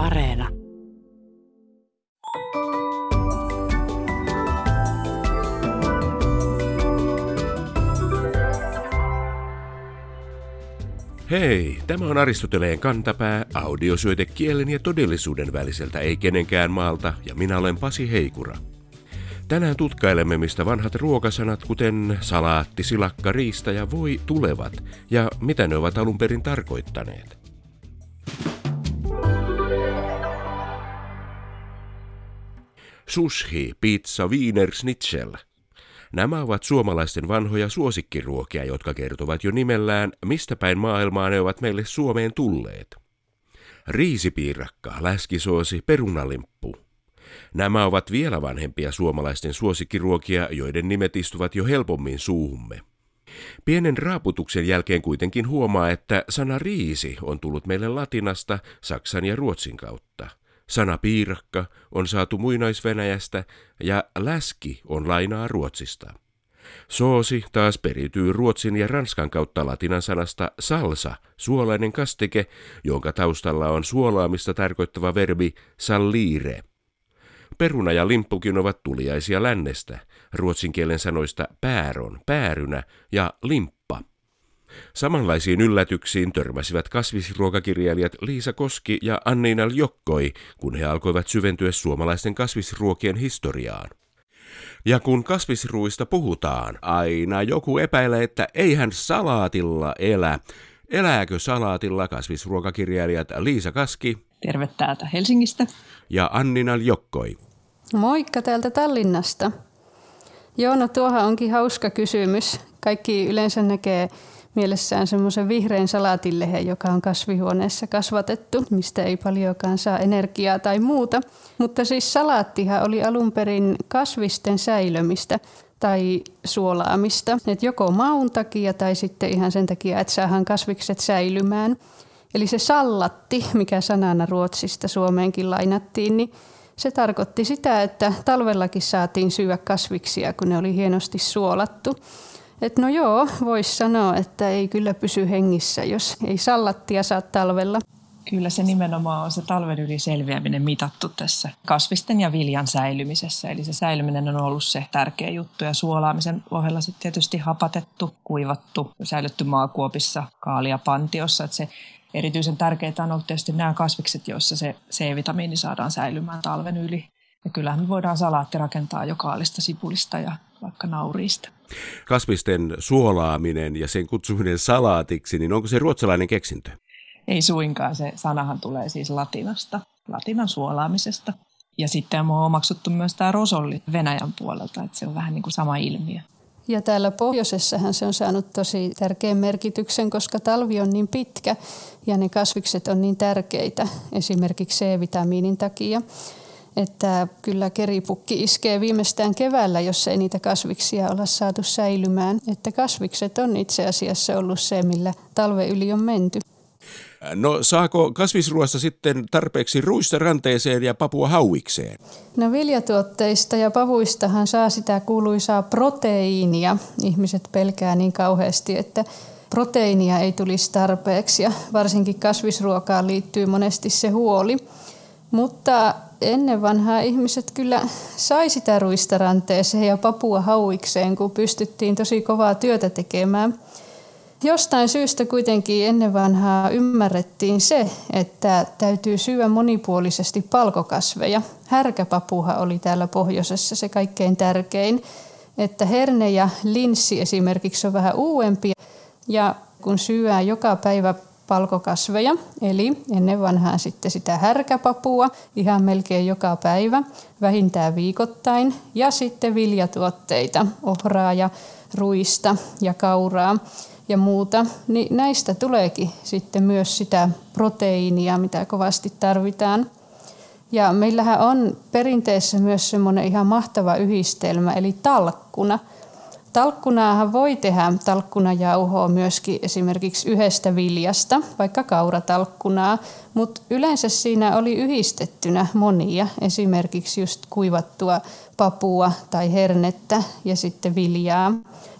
Areena. Hei, tämä on Aristoteleen kantapää, audiosyöte kielen ja todellisuuden väliseltä ei kenenkään maalta, ja minä olen Pasi Heikura. Tänään tutkailemme, mistä vanhat ruokasanat, kuten salaatti, silakka, riista ja voi, tulevat, ja mitä ne ovat alun perin tarkoittaneet. Sushi, pizza, wiener, schnitzel – Nämä ovat suomalaisten vanhoja suosikkiruokia, jotka kertovat jo nimellään, mistä päin maailmaa ne ovat meille Suomeen tulleet. Riisipiirakka, läskisoosi, perunalimppu. Nämä ovat vielä vanhempia suomalaisten suosikkiruokia, joiden nimet istuvat jo helpommin suuhumme. Pienen raaputuksen jälkeen kuitenkin huomaa, että sana riisi on tullut meille latinasta, saksan ja ruotsin kautta. Sana piirakka on saatu muinaisvenäjästä ja läski on lainaa ruotsista. Soosi taas periytyy ruotsin ja ranskan kautta latinan sanasta salsa, suolainen kastike, jonka taustalla on suolaamista tarkoittava verbi sallire. Peruna ja limppukin ovat tuliaisia lännestä, ruotsin kielen sanoista pääron, päärynä ja limppa. Samanlaisiin yllätyksiin törmäsivät kasvisruokakirjailijat Liisa Koski ja Anniina Jokkoi, kun he alkoivat syventyä suomalaisten kasvisruokien historiaan. Ja kun kasvisruista puhutaan, aina joku epäilee, että eihän salaatilla elä. Elääkö salaatilla kasvisruokakirjailijat Liisa Kaski? Terve täältä Helsingistä. Ja Annina Jokkoi. Moikka täältä Tallinnasta. Joo, no tuohan onkin hauska kysymys. Kaikki yleensä näkee mielessään semmoisen vihreän salaatilehen, joka on kasvihuoneessa kasvatettu, mistä ei paljonkaan saa energiaa tai muuta. Mutta siis salaattihan oli alun perin kasvisten säilömistä tai suolaamista, että joko maun takia tai sitten ihan sen takia, että saadaan kasvikset säilymään. Eli se sallatti, mikä sanana Ruotsista Suomeenkin lainattiin, niin se tarkoitti sitä, että talvellakin saatiin syödä kasviksia, kun ne oli hienosti suolattu. Et no joo, voisi sanoa, että ei kyllä pysy hengissä, jos ei sallattia saa talvella. Kyllä se nimenomaan on se talven yli selviäminen mitattu tässä kasvisten ja viljan säilymisessä. Eli se säilyminen on ollut se tärkeä juttu ja suolaamisen ohella sitten tietysti hapatettu, kuivattu, säilytty maakuopissa, kaalia pantiossa. Että se erityisen tärkeää on ollut tietysti nämä kasvikset, joissa se C-vitamiini saadaan säilymään talven yli. Ja kyllähän me voidaan salaatti rakentaa jo kaalista, sipulista ja vaikka nauriista. Kasvisten suolaaminen ja sen kutsuminen salaatiksi, niin onko se ruotsalainen keksintö? Ei suinkaan, se sanahan tulee siis latinasta, latinan suolaamisesta. Ja sitten on omaksuttu myös tämä rosolli Venäjän puolelta, että se on vähän niin kuin sama ilmiö. Ja täällä pohjoisessahan se on saanut tosi tärkeän merkityksen, koska talvi on niin pitkä ja ne kasvikset on niin tärkeitä esimerkiksi C-vitamiinin takia että kyllä keripukki iskee viimeistään keväällä, jos ei niitä kasviksia olla saatu säilymään. Että kasvikset on itse asiassa ollut se, millä talve yli on menty. No saako kasvisruoasta sitten tarpeeksi ruista ranteeseen ja papua hauikseen? No viljatuotteista ja pavuistahan saa sitä kuuluisaa proteiinia. Ihmiset pelkää niin kauheasti, että proteiinia ei tulisi tarpeeksi ja varsinkin kasvisruokaan liittyy monesti se huoli. Mutta ennen vanhaa ihmiset kyllä sai sitä ruista ranteeseen ja papua hauikseen, kun pystyttiin tosi kovaa työtä tekemään. Jostain syystä kuitenkin ennen vanhaa ymmärrettiin se, että täytyy syödä monipuolisesti palkokasveja. Härkäpapuha oli täällä pohjoisessa se kaikkein tärkein, että herne ja linssi esimerkiksi on vähän uudempi. Ja kun syödään joka päivä palkokasveja, eli ennen vanhaa sitten sitä härkäpapua ihan melkein joka päivä, vähintään viikoittain, ja sitten viljatuotteita, ohraa ja ruista ja kauraa ja muuta, niin näistä tuleekin sitten myös sitä proteiinia, mitä kovasti tarvitaan. Ja meillähän on perinteessä myös semmoinen ihan mahtava yhdistelmä, eli talkkuna – Talkkunaahan voi tehdä talkkunajauhoa myöskin esimerkiksi yhdestä viljasta, vaikka kauratalkkunaa, mutta yleensä siinä oli yhdistettynä monia, esimerkiksi just kuivattua papua tai hernettä ja sitten viljaa,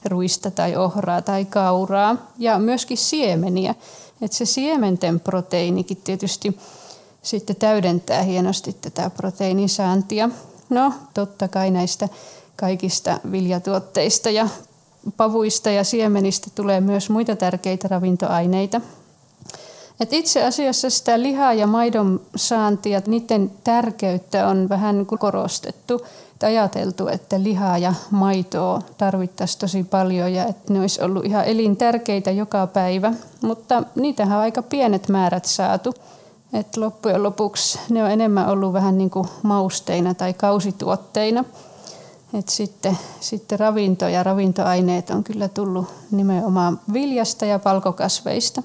ruista tai ohraa tai kauraa ja myöskin siemeniä. Et se siementen proteiinikin tietysti sitten täydentää hienosti tätä proteiinin saantia. No, totta kai näistä kaikista viljatuotteista ja pavuista ja siemenistä tulee myös muita tärkeitä ravintoaineita. Et itse asiassa sitä lihaa ja maidon saantia, niiden tärkeyttä on vähän niin kuin korostettu. Et ajateltu, että lihaa ja maitoa tarvittaisiin tosi paljon ja että ne olisi ollut ihan elintärkeitä joka päivä. Mutta niitähän on aika pienet määrät saatu. Et loppujen lopuksi ne on enemmän ollut vähän niin kuin mausteina tai kausituotteina. Et sitten, sitten ravinto ja ravintoaineet on kyllä tullut nimenomaan viljasta ja palkokasveista.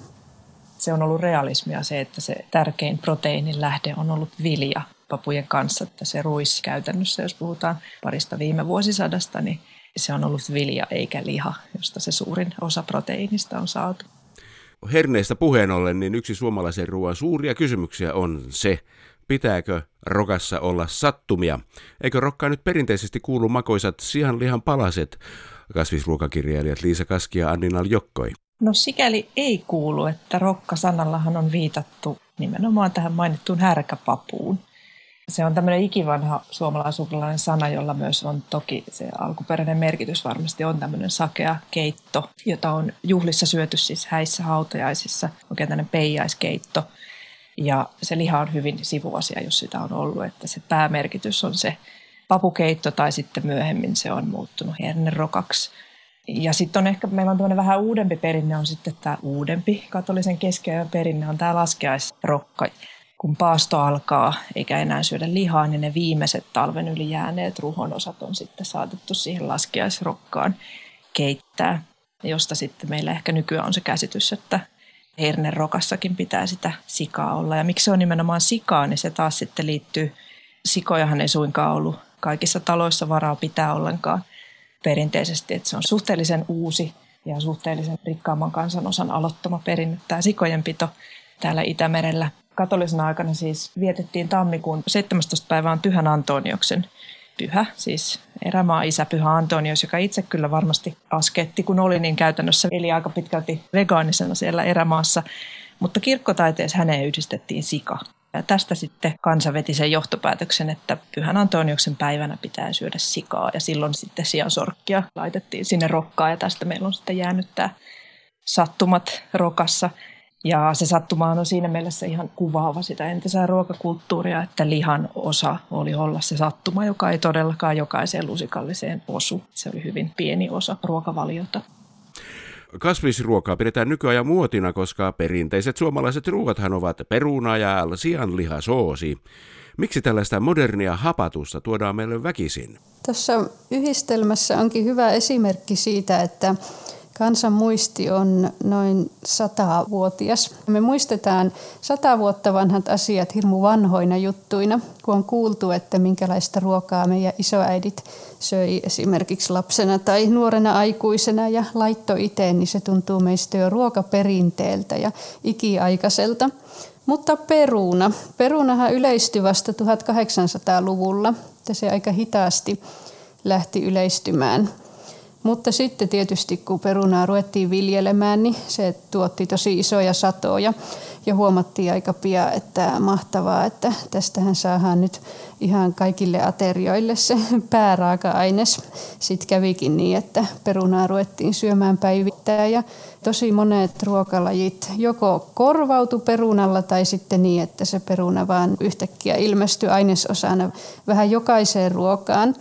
Se on ollut realismia se, että se tärkein proteiinin lähde on ollut vilja papujen kanssa. Että se ruis käytännössä, jos puhutaan parista viime vuosisadasta, niin se on ollut vilja eikä liha, josta se suurin osa proteiinista on saatu. Herneistä puheen ollen, niin yksi suomalaisen ruoan suuria kysymyksiä on se, pitääkö rokassa olla sattumia. Eikö rokkaan nyt perinteisesti kuulu makoisat sianlihan palaset, kasvisruokakirjailijat Liisa Kaski ja Anninal Jokkoi? No sikäli ei kuulu, että rokka-sanallahan on viitattu nimenomaan tähän mainittuun härkäpapuun. Se on tämmöinen ikivanha suomalaisuudellinen sana, jolla myös on toki se alkuperäinen merkitys varmasti on tämmöinen sakea keitto, jota on juhlissa syöty siis häissä hautajaisissa, oikein tämmöinen peijäiskeitto. Ja se liha on hyvin sivuasia, jos sitä on ollut, että se päämerkitys on se papukeitto tai sitten myöhemmin se on muuttunut hernerokaksi. Ja sitten on ehkä, meillä on tämmöinen vähän uudempi perinne, on sitten tämä uudempi katolisen keskiajan perinne, on tämä laskeaisrokka. Kun paasto alkaa eikä enää syödä lihaa, niin ne viimeiset talven yli jääneet ruhonosat on sitten saatettu siihen laskeaisrokkaan keittää, josta sitten meillä ehkä nykyään on se käsitys, että hernerokassakin pitää sitä sikaa olla. Ja miksi se on nimenomaan sikaa, niin se taas sitten liittyy, sikojahan ei suinkaan ollut kaikissa taloissa varaa pitää ollenkaan perinteisesti, että se on suhteellisen uusi ja suhteellisen rikkaamman kansanosan aloittama perinne, tämä sikojenpito täällä Itämerellä. Katolisena aikana siis vietettiin tammikuun 17. päivään Pyhän Antonioksen pyhä, siis erämaa isä Pyhä Antonios, joka itse kyllä varmasti asketti kun oli, niin käytännössä eli aika pitkälti vegaanisena siellä erämaassa. Mutta kirkkotaiteessa häneen yhdistettiin sika. Ja tästä sitten kansa veti sen johtopäätöksen, että Pyhän Antonioksen päivänä pitää syödä sikaa ja silloin sitten siansorkkia laitettiin sinne rokkaan ja tästä meillä on sitten jäänyt tämä sattumat rokassa. Ja se sattuma on siinä mielessä ihan kuvaava sitä entisää ruokakulttuuria, että lihan osa oli olla se sattuma, joka ei todellakaan jokaiseen lusikalliseen osu. Se oli hyvin pieni osa ruokavaliota. Kasvisruokaa pidetään nykyajan muotina, koska perinteiset suomalaiset ruoathan ovat peruna ja sianlihasoosi. Miksi tällaista modernia hapatusta tuodaan meille väkisin? Tässä yhdistelmässä onkin hyvä esimerkki siitä, että Kansan muisti on noin satavuotias. Me muistetaan sata vuotta vanhat asiat hirmu vanhoina juttuina, kun on kuultu, että minkälaista ruokaa meidän isoäidit söi esimerkiksi lapsena tai nuorena aikuisena ja laitto itse, niin se tuntuu meistä jo ruokaperinteeltä ja ikiaikaiselta. Mutta peruna. Perunahan yleistyi vasta 1800-luvulla, että se aika hitaasti lähti yleistymään – mutta sitten tietysti kun perunaa ruvettiin viljelemään, niin se tuotti tosi isoja satoja. Ja huomattiin aika pian, että mahtavaa, että tästähän saadaan nyt ihan kaikille aterioille se pääraaka-aines. Sitten kävikin niin, että perunaa ruvettiin syömään päivittäin ja tosi monet ruokalajit joko korvautu perunalla tai sitten niin, että se peruna vaan yhtäkkiä ilmestyi ainesosana vähän jokaiseen ruokaan.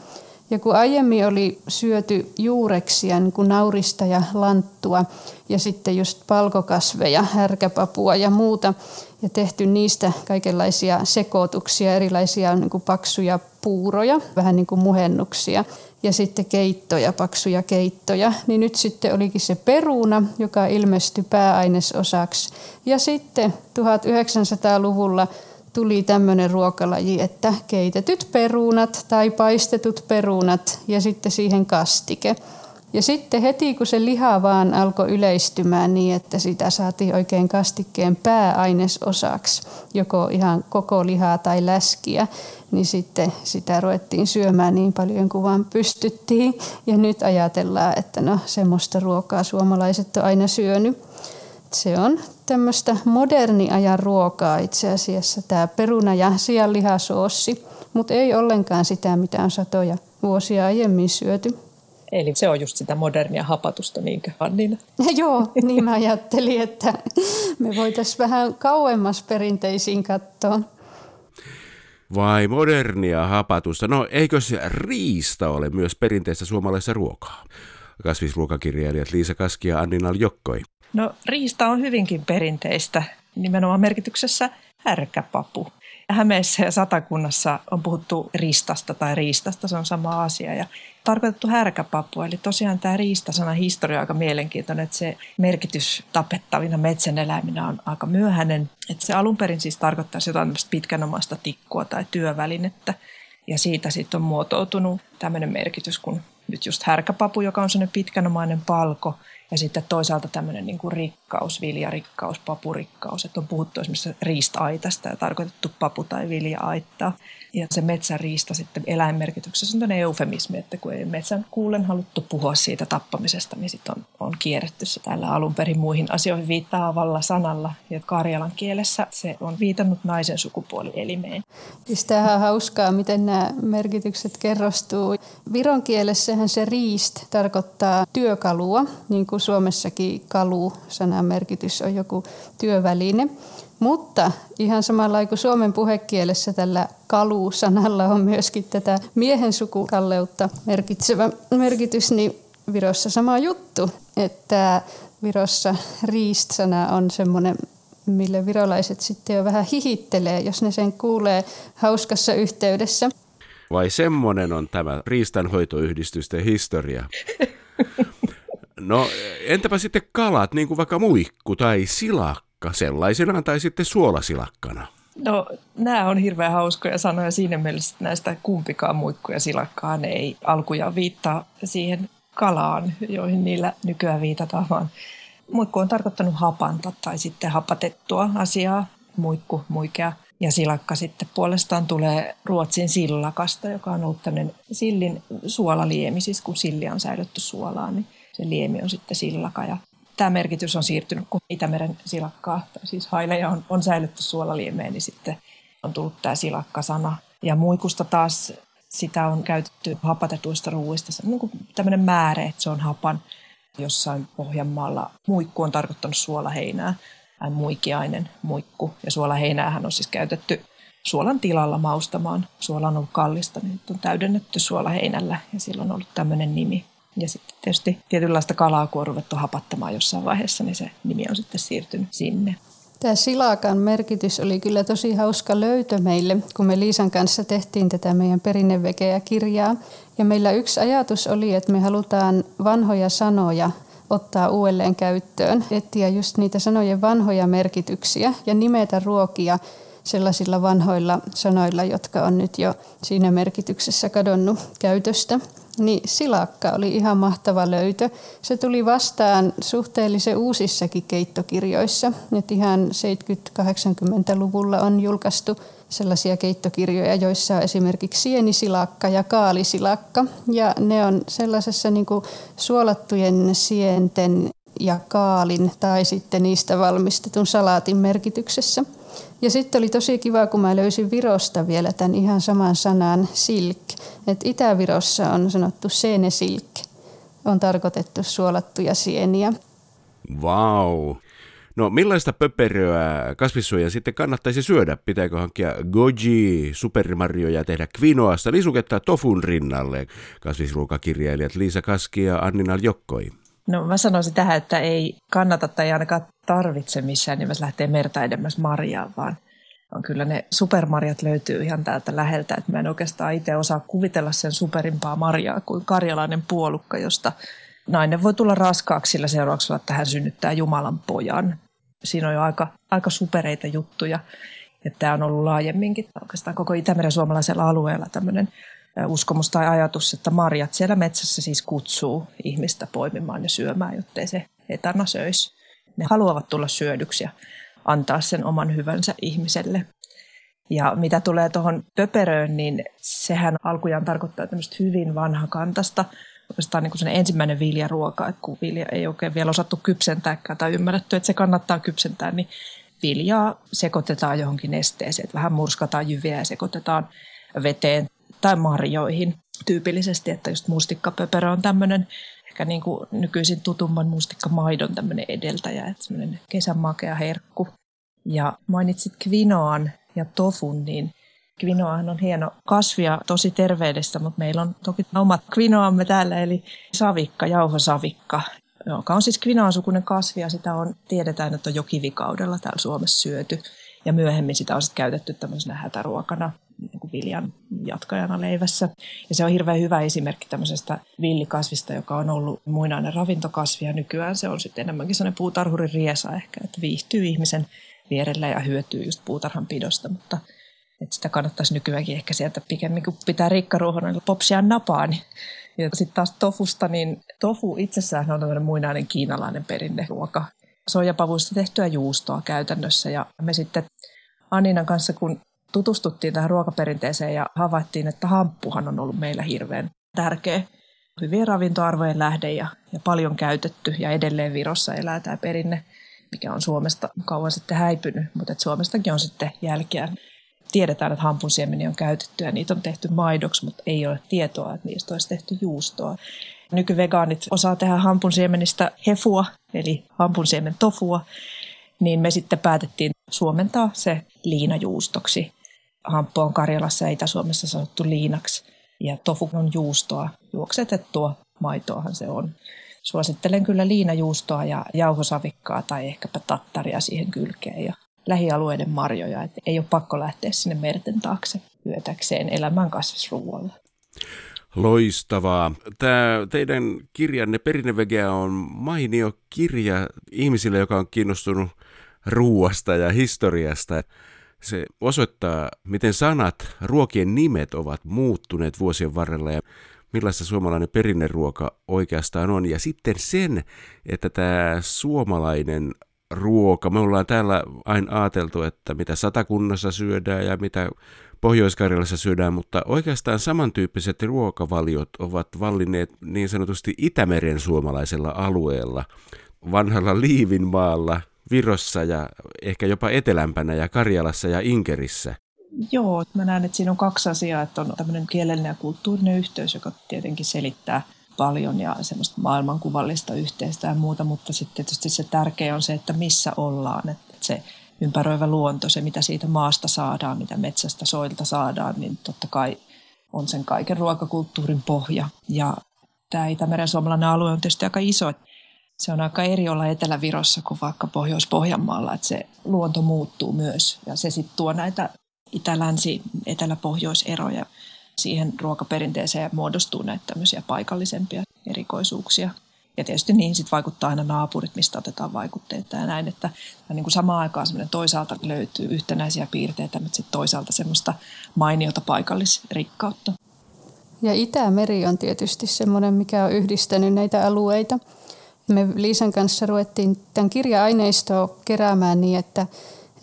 Ja kun aiemmin oli syöty juureksia, niin kuin naurista ja lanttua ja sitten just palkokasveja, härkäpapua ja muuta, ja tehty niistä kaikenlaisia sekoituksia, erilaisia niin kuin paksuja puuroja, vähän niin kuin muhennuksia, ja sitten keittoja, paksuja keittoja, niin nyt sitten olikin se peruna, joka ilmestyi pääainesosaksi. Ja sitten 1900-luvulla tuli tämmöinen ruokalaji, että keitetyt perunat tai paistetut perunat ja sitten siihen kastike. Ja sitten heti kun se liha vaan alkoi yleistymään niin, että sitä saatiin oikein kastikkeen pääainesosaksi, joko ihan koko lihaa tai läskiä, niin sitten sitä ruvettiin syömään niin paljon kuin vaan pystyttiin. Ja nyt ajatellaan, että no semmoista ruokaa suomalaiset on aina syönyt. Se on tämmöistä moderniajan ruokaa itse asiassa, tämä peruna- ja sianlihasoossi, mutta ei ollenkaan sitä, mitä on satoja vuosia aiemmin syöty. Eli se on just sitä modernia hapatusta, niinkö Annina? Joo, niin mä ajattelin, että me voitaisiin vähän kauemmas perinteisiin katsoa. Vai modernia hapatusta? No eikö se riista ole myös perinteistä suomalaista ruokaa? Kasvisruokakirjailijat Liisa Kaski ja Anninal Jokkoi. No riista on hyvinkin perinteistä, nimenomaan merkityksessä härkäpapu. Hämeessä ja Satakunnassa on puhuttu ristasta tai riistasta, se on sama asia. Ja tarkoitettu härkäpapu, eli tosiaan tämä riistasana historia on aika mielenkiintoinen, että se merkitys tapettavina metsäneläiminä on aika myöhäinen. Että se alun perin siis tarkoittaisi jotain pitkänomaista tikkua tai työvälinettä. Ja siitä sitten on muotoutunut tämmöinen merkitys kuin nyt just härkäpapu, joka on sellainen pitkänomainen palko – ja sitten toisaalta tämmöinen niin kuin rikkaus, viljarikkaus, papurikkaus, että on puhuttu esimerkiksi riista-aitasta ja tarkoitettu papu tai vilja-aittaa. Ja se metsäriista sitten eläinmerkityksessä on tämmöinen eufemismi, että kun ei metsän kuulen haluttu puhua siitä tappamisesta, niin sitten on, on kierretty se tällä alun perin muihin asioihin viittaavalla sanalla. Ja karjalan kielessä se on viitannut naisen sukupuolielimeen. Siis tämähän on hauskaa, miten nämä merkitykset kerrostuu. Viron kielessähän se riist tarkoittaa työkalua, niin kuin Suomessakin kalu-sanan merkitys on joku työväline. Mutta ihan samalla kuin suomen puhekielessä tällä kalu-sanalla on myöskin tätä miehen sukukalleutta merkitsevä merkitys, niin Virossa sama juttu, että Virossa riist-sana on semmoinen, mille virolaiset sitten jo vähän hihittelee, jos ne sen kuulee hauskassa yhteydessä. Vai semmoinen on tämä riistanhoitoyhdistysten historia? No entäpä sitten kalat, niin kuin vaikka muikku tai silakka sellaisenaan tai sitten suolasilakkana? No nämä on hirveän hauskoja sanoja siinä mielessä, että näistä kumpikaan muikku ja silakkaan ei alkuja viittaa siihen kalaan, joihin niillä nykyään viitataan, vaan muikku on tarkoittanut hapanta tai sitten hapatettua asiaa, muikku, muikea. Ja silakka sitten puolestaan tulee Ruotsin sillakasta, joka on ollut tämmöinen sillin suolaliemi, siis kun silli on säilytty suolaan, niin se liemi on sitten sillaka. Ja tämä merkitys on siirtynyt, kun Itämeren silakkaa, tai siis haileja on, on säilytty suolaliemeen, niin sitten on tullut tämä silakka-sana. Ja muikusta taas sitä on käytetty hapatetuista ruuista. Se on niin kuin tämmöinen määrä, että se on hapan. Jossain Pohjanmaalla muikku on tarkoittanut suolaheinää, muikiainen muikku. Ja suolaheinäähän on siis käytetty suolan tilalla maustamaan. Suola on ollut kallista, niin on täydennetty suolaheinällä ja sillä on ollut tämmöinen nimi. Ja sitten tietysti tietynlaista kalaa, kun on ruvettu hapattamaan jossain vaiheessa, niin se nimi on sitten siirtynyt sinne. Tämä silakan merkitys oli kyllä tosi hauska löytö meille, kun me Liisan kanssa tehtiin tätä meidän perinnevekeä-kirjaa. Ja meillä yksi ajatus oli, että me halutaan vanhoja sanoja ottaa uudelleen käyttöön, etsiä just niitä sanojen vanhoja merkityksiä ja nimetä ruokia sellaisilla vanhoilla sanoilla, jotka on nyt jo siinä merkityksessä kadonnut käytöstä niin silakka oli ihan mahtava löytö. Se tuli vastaan suhteellisen uusissakin keittokirjoissa. Et ihan 70-80-luvulla on julkaistu sellaisia keittokirjoja, joissa on esimerkiksi sienisilakka ja kaalisilakka. Ja ne on sellaisessa niin kuin suolattujen sienten ja kaalin tai sitten niistä valmistetun salaatin merkityksessä. Ja sitten oli tosi kiva, kun mä löysin Virosta vielä tämän ihan saman sanan silk. Että Itä-Virossa on sanottu silk. On tarkoitettu suolattuja sieniä. Vau. No millaista pöperöä kasvissuojan sitten kannattaisi syödä? Pitääkö hankkia goji, supermarjoja ja tehdä kvinoasta lisuketta tofun rinnalle? Kasvisruokakirjailijat Liisa Kaski ja Anninal Jokkoi. No mä sanoisin tähän, että ei kannata tai ainakaan tarvitse missään nimessä lähteä merta edemmäs marjaan, vaan on kyllä ne supermarjat löytyy ihan täältä läheltä, että mä en oikeastaan itse osaa kuvitella sen superimpaa marjaa kuin karjalainen puolukka, josta nainen voi tulla raskaaksi sillä seurauksella, että hän synnyttää Jumalan pojan. Siinä on jo aika, aika supereita juttuja. Ja tämä on ollut laajemminkin oikeastaan koko Itämeren suomalaisella alueella tämmöinen uskomus tai ajatus, että marjat siellä metsässä siis kutsuu ihmistä poimimaan ja syömään, jottei se etana söisi. Ne haluavat tulla syödyksi ja antaa sen oman hyvänsä ihmiselle. Ja mitä tulee tuohon pöperöön, niin sehän alkujaan tarkoittaa tämmöistä hyvin vanhakantasta oikeastaan niin kuin ensimmäinen viljaruoka, että kun vilja ei oikein vielä osattu kypsentääkään tai ymmärretty, että se kannattaa kypsentää, niin viljaa sekoitetaan johonkin nesteeseen. Että vähän murskataan jyviä ja sekoitetaan veteen tai marjoihin tyypillisesti, että just mustikkapöperö on tämmöinen ehkä niin kuin nykyisin tutumman mustikkamaidon tämmöinen edeltäjä, että semmoinen kesämakea herkku. Ja mainitsit kvinoan ja tofun, niin Kvinoahan on hieno kasvia, tosi terveellistä, mutta meillä on toki omat kvinoamme täällä, eli savikka, jauhosavikka, joka on siis kvinoan sukunen kasvi ja sitä on, tiedetään, että on jo kivikaudella täällä Suomessa syöty. Ja myöhemmin sitä on sitten käytetty tämmöisenä hätäruokana niin viljan jatkajana leivässä. Ja se on hirveän hyvä esimerkki tämmöisestä villikasvista, joka on ollut muinainen ravintokasvi ja nykyään se on sitten enemmänkin sellainen puutarhurin riesa ehkä, että viihtyy ihmisen vierellä ja hyötyy just puutarhan pidosta, mutta että sitä kannattaisi nykyäänkin ehkä sieltä pikemmin, kun pitää rikkaruohona popsia napaan. Niin ja sitten taas tofusta, niin tofu itsessään on tämmöinen muinainen kiinalainen perinneruoka. Soijapavuista tehtyä juustoa käytännössä. Ja me sitten Aninan kanssa, kun tutustuttiin tähän ruokaperinteeseen ja havaittiin, että hamppuhan on ollut meillä hirveän tärkeä. Hyvien ravintoarvojen lähde ja, ja paljon käytetty ja edelleen Virossa elää tämä perinne, mikä on Suomesta kauan sitten häipynyt, mutta Suomestakin on sitten jälkeä tiedetään, että hampunsiemeniä on käytetty ja niitä on tehty maidoksi, mutta ei ole tietoa, että niistä olisi tehty juustoa. Nykyvegaanit osaa tehdä hampunsiemenistä hefua, eli hampunsiemen tofua, niin me sitten päätettiin suomentaa se liinajuustoksi. Hamppu on Karjalassa ja Itä-Suomessa sanottu liinaksi ja tofu on juustoa, juoksetettua maitoahan se on. Suosittelen kyllä liinajuustoa ja jauhosavikkaa tai ehkäpä tattaria siihen kylkeen ja lähialueiden marjoja, että ei ole pakko lähteä sinne merten taakse hyötäkseen elämän kasvisruualla. Loistavaa. Tämä teidän kirjanne Perinnevegea on mainio kirja ihmisille, joka on kiinnostunut ruuasta ja historiasta. Se osoittaa, miten sanat, ruokien nimet ovat muuttuneet vuosien varrella ja millaista suomalainen perinneruoka oikeastaan on. Ja sitten sen, että tämä suomalainen ruoka. Me ollaan täällä aina ajateltu, että mitä satakunnassa syödään ja mitä pohjois syödään, mutta oikeastaan samantyyppiset ruokavaliot ovat vallinneet niin sanotusti Itämeren suomalaisella alueella, vanhalla Liivinmaalla, Virossa ja ehkä jopa etelämpänä ja Karjalassa ja Inkerissä. Joo, mä näen, että siinä on kaksi asiaa, että on tämmöinen kielellinen ja kulttuurinen yhteys, joka tietenkin selittää paljon ja semmoista maailmankuvallista yhteistä ja muuta, mutta sitten tietysti se tärkeä on se, että missä ollaan, että se ympäröivä luonto, se mitä siitä maasta saadaan, mitä metsästä soilta saadaan, niin totta kai on sen kaiken ruokakulttuurin pohja. Ja tämä Itämeren suomalainen alue on tietysti aika iso. Se on aika eri olla Etelä-Virossa kuin vaikka Pohjois-Pohjanmaalla, että se luonto muuttuu myös ja se sitten tuo näitä itä-länsi, etelä-pohjoiseroja siihen ruokaperinteeseen muodostuu näitä tämmöisiä paikallisempia erikoisuuksia. Ja tietysti niihin sitten vaikuttaa aina naapurit, mistä otetaan vaikutteita ja näin, että niin kuin samaan aikaan toisaalta löytyy yhtenäisiä piirteitä, mutta sitten toisaalta semmoista mainiota paikallisrikkautta. Ja Itämeri on tietysti semmoinen, mikä on yhdistänyt näitä alueita. Me Liisan kanssa ruvettiin tämän kirja-aineistoa keräämään niin, että,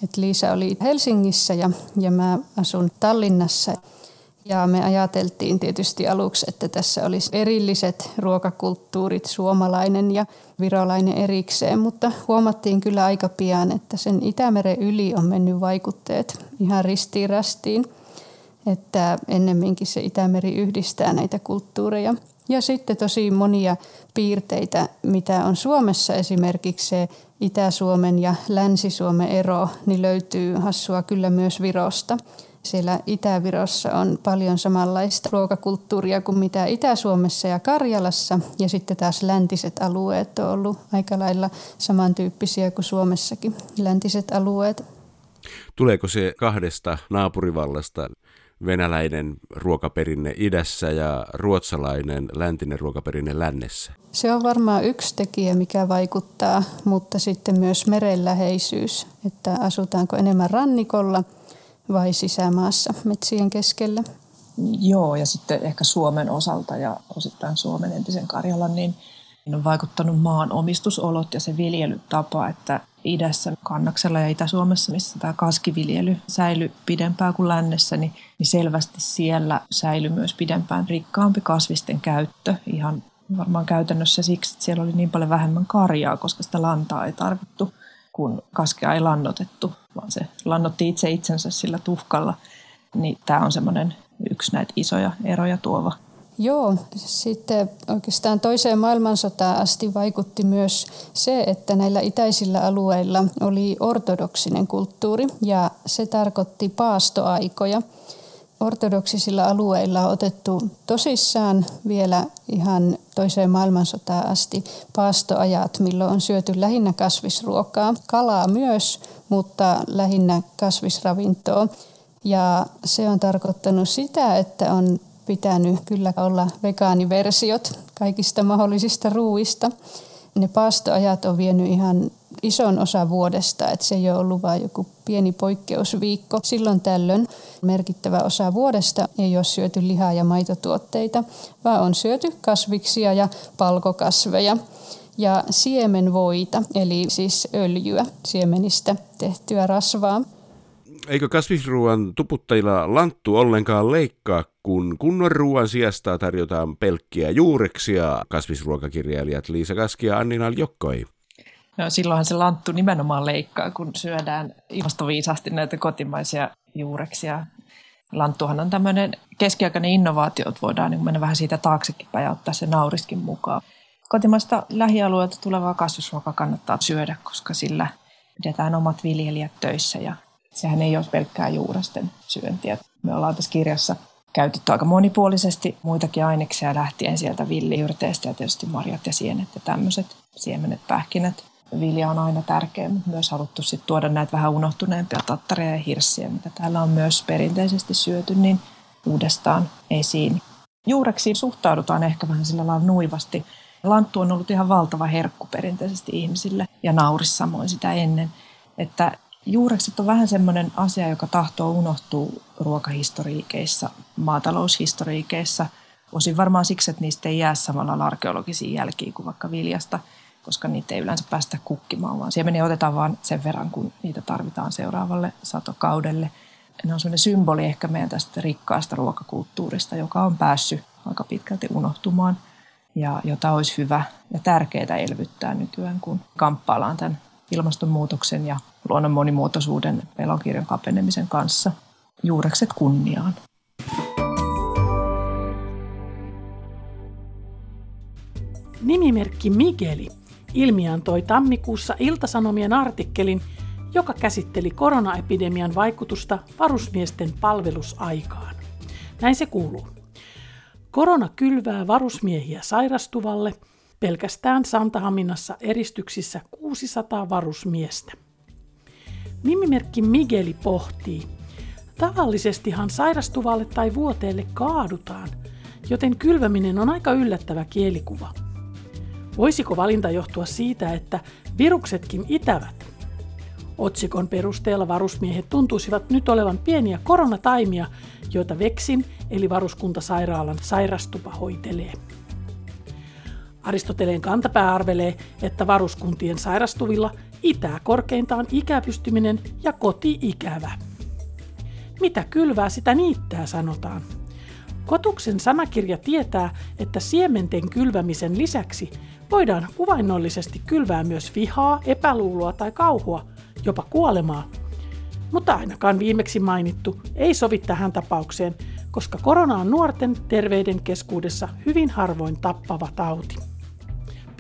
että Liisa oli Helsingissä ja, ja mä asun Tallinnassa – ja me ajateltiin tietysti aluksi, että tässä olisi erilliset ruokakulttuurit, suomalainen ja virolainen erikseen, mutta huomattiin kyllä aika pian, että sen Itämeren yli on mennyt vaikutteet ihan ristiin rastiin, että ennemminkin se Itämeri yhdistää näitä kulttuureja. Ja sitten tosi monia piirteitä, mitä on Suomessa esimerkiksi se Itä-Suomen ja Länsi-Suomen ero, niin löytyy hassua kyllä myös Virosta. Siellä Itä-Virossa on paljon samanlaista ruokakulttuuria kuin mitä Itä-Suomessa ja Karjalassa. Ja sitten taas läntiset alueet on ollut aika lailla samantyyppisiä kuin Suomessakin, läntiset alueet. Tuleeko se kahdesta naapurivallasta venäläinen ruokaperinne idässä ja ruotsalainen läntinen ruokaperinne lännessä? Se on varmaan yksi tekijä, mikä vaikuttaa, mutta sitten myös merenläheisyys, että asutaanko enemmän rannikolla – vai sisämaassa metsien keskellä? Joo, ja sitten ehkä Suomen osalta ja osittain Suomen entisen Karjalan, niin on vaikuttanut maan omistusolot ja se viljelytapa, että idässä, Kannaksella ja Itä-Suomessa, missä tämä kaskiviljely säilyi pidempään kuin lännessä, niin, niin selvästi siellä säilyi myös pidempään rikkaampi kasvisten käyttö ihan Varmaan käytännössä siksi, että siellä oli niin paljon vähemmän karjaa, koska sitä lantaa ei tarvittu, kun kaskea ei lannotettu, vaan se lannotti itse itsensä sillä tuhkalla. Niin tämä on semmoinen yksi näitä isoja eroja tuova Joo, sitten oikeastaan toiseen maailmansotaan asti vaikutti myös se, että näillä itäisillä alueilla oli ortodoksinen kulttuuri ja se tarkoitti paastoaikoja. Ortodoksisilla alueilla on otettu tosissaan vielä ihan toiseen maailmansotaan asti paastoajat, milloin on syöty lähinnä kasvisruokaa, kalaa myös, mutta lähinnä kasvisravintoa. Ja se on tarkoittanut sitä, että on pitänyt kyllä olla vegaaniversiot kaikista mahdollisista ruuista. Ne paastoajat on vienyt ihan ison osa vuodesta, että se ei ole ollut vain joku pieni poikkeusviikko. Silloin tällöin merkittävä osa vuodesta ei ole syöty lihaa ja maitotuotteita, vaan on syöty kasviksia ja palkokasveja ja siemenvoita, eli siis öljyä, siemenistä tehtyä rasvaa eikö kasvisruoan tuputtajilla lanttu ollenkaan leikkaa, kun kunnon ruoan sijasta tarjotaan pelkkiä juureksia, kasvisruokakirjailijat Liisa Kaski ja Annina Jokkoi? No, silloinhan se lanttu nimenomaan leikkaa, kun syödään ilmastoviisaasti näitä kotimaisia juureksia. Lanttuhan on tämmöinen keskiaikainen innovaatio, että voidaan niin mennä vähän siitä taaksekin ja ottaa se nauriskin mukaan. Kotimaista lähialueelta tulevaa kasvisruokaa kannattaa syödä, koska sillä pidetään omat viljelijät töissä ja sehän ei ole pelkkää juurasten syöntiä. Me ollaan tässä kirjassa käytetty aika monipuolisesti muitakin aineksia lähtien sieltä villiyrteistä ja tietysti marjat ja sienet ja tämmöiset siemenet, pähkinät. Vilja on aina tärkeä, mutta myös haluttu sit tuoda näitä vähän unohtuneempia tattareja ja hirssiä, mitä täällä on myös perinteisesti syöty, niin uudestaan esiin. Juureksi suhtaudutaan ehkä vähän sillä lailla nuivasti. Lanttu on ollut ihan valtava herkku perinteisesti ihmisille ja nauris samoin sitä ennen. Että Juurekset on vähän semmoinen asia, joka tahtoo unohtua ruokahistoriikeissa, maataloushistoriikeissa. Osin varmaan siksi, että niistä ei jää samalla arkeologisia jälkiä kuin vaikka viljasta, koska niitä ei yleensä päästä kukkimaan, vaan siemeniä otetaan vain sen verran, kun niitä tarvitaan seuraavalle satokaudelle. Ne on semmoinen symboli ehkä meidän tästä rikkaasta ruokakulttuurista, joka on päässyt aika pitkälti unohtumaan ja jota olisi hyvä ja tärkeää elvyttää nykyään, kun kamppaillaan tämän ilmastonmuutoksen ja luonnon monimuotoisuuden pelokirjon kapenemisen kanssa. Juurekset kunniaan. Nimimerkki Migeli ilmiantoi tammikuussa Iltasanomien artikkelin, joka käsitteli koronaepidemian vaikutusta varusmiesten palvelusaikaan. Näin se kuuluu. Korona kylvää varusmiehiä sairastuvalle – pelkästään Santahaminassa eristyksissä 600 varusmiestä. Nimimerkki Migeli pohtii, tavallisestihan sairastuvalle tai vuoteelle kaadutaan, joten kylväminen on aika yllättävä kielikuva. Voisiko valinta johtua siitä, että viruksetkin itävät? Otsikon perusteella varusmiehet tuntuisivat nyt olevan pieniä koronataimia, joita Veksin eli varuskuntasairaalan sairastupa hoitelee. Aristoteleen kantapää arvelee, että varuskuntien sairastuvilla itää korkeintaan ikäpystyminen ja koti-ikävä. Mitä kylvää, sitä niittää, sanotaan. Kotuksen sanakirja tietää, että siementen kylvämisen lisäksi voidaan kuvainnollisesti kylvää myös vihaa, epäluuloa tai kauhua, jopa kuolemaa. Mutta ainakaan viimeksi mainittu ei sovi tähän tapaukseen, koska korona on nuorten terveiden keskuudessa hyvin harvoin tappava tauti.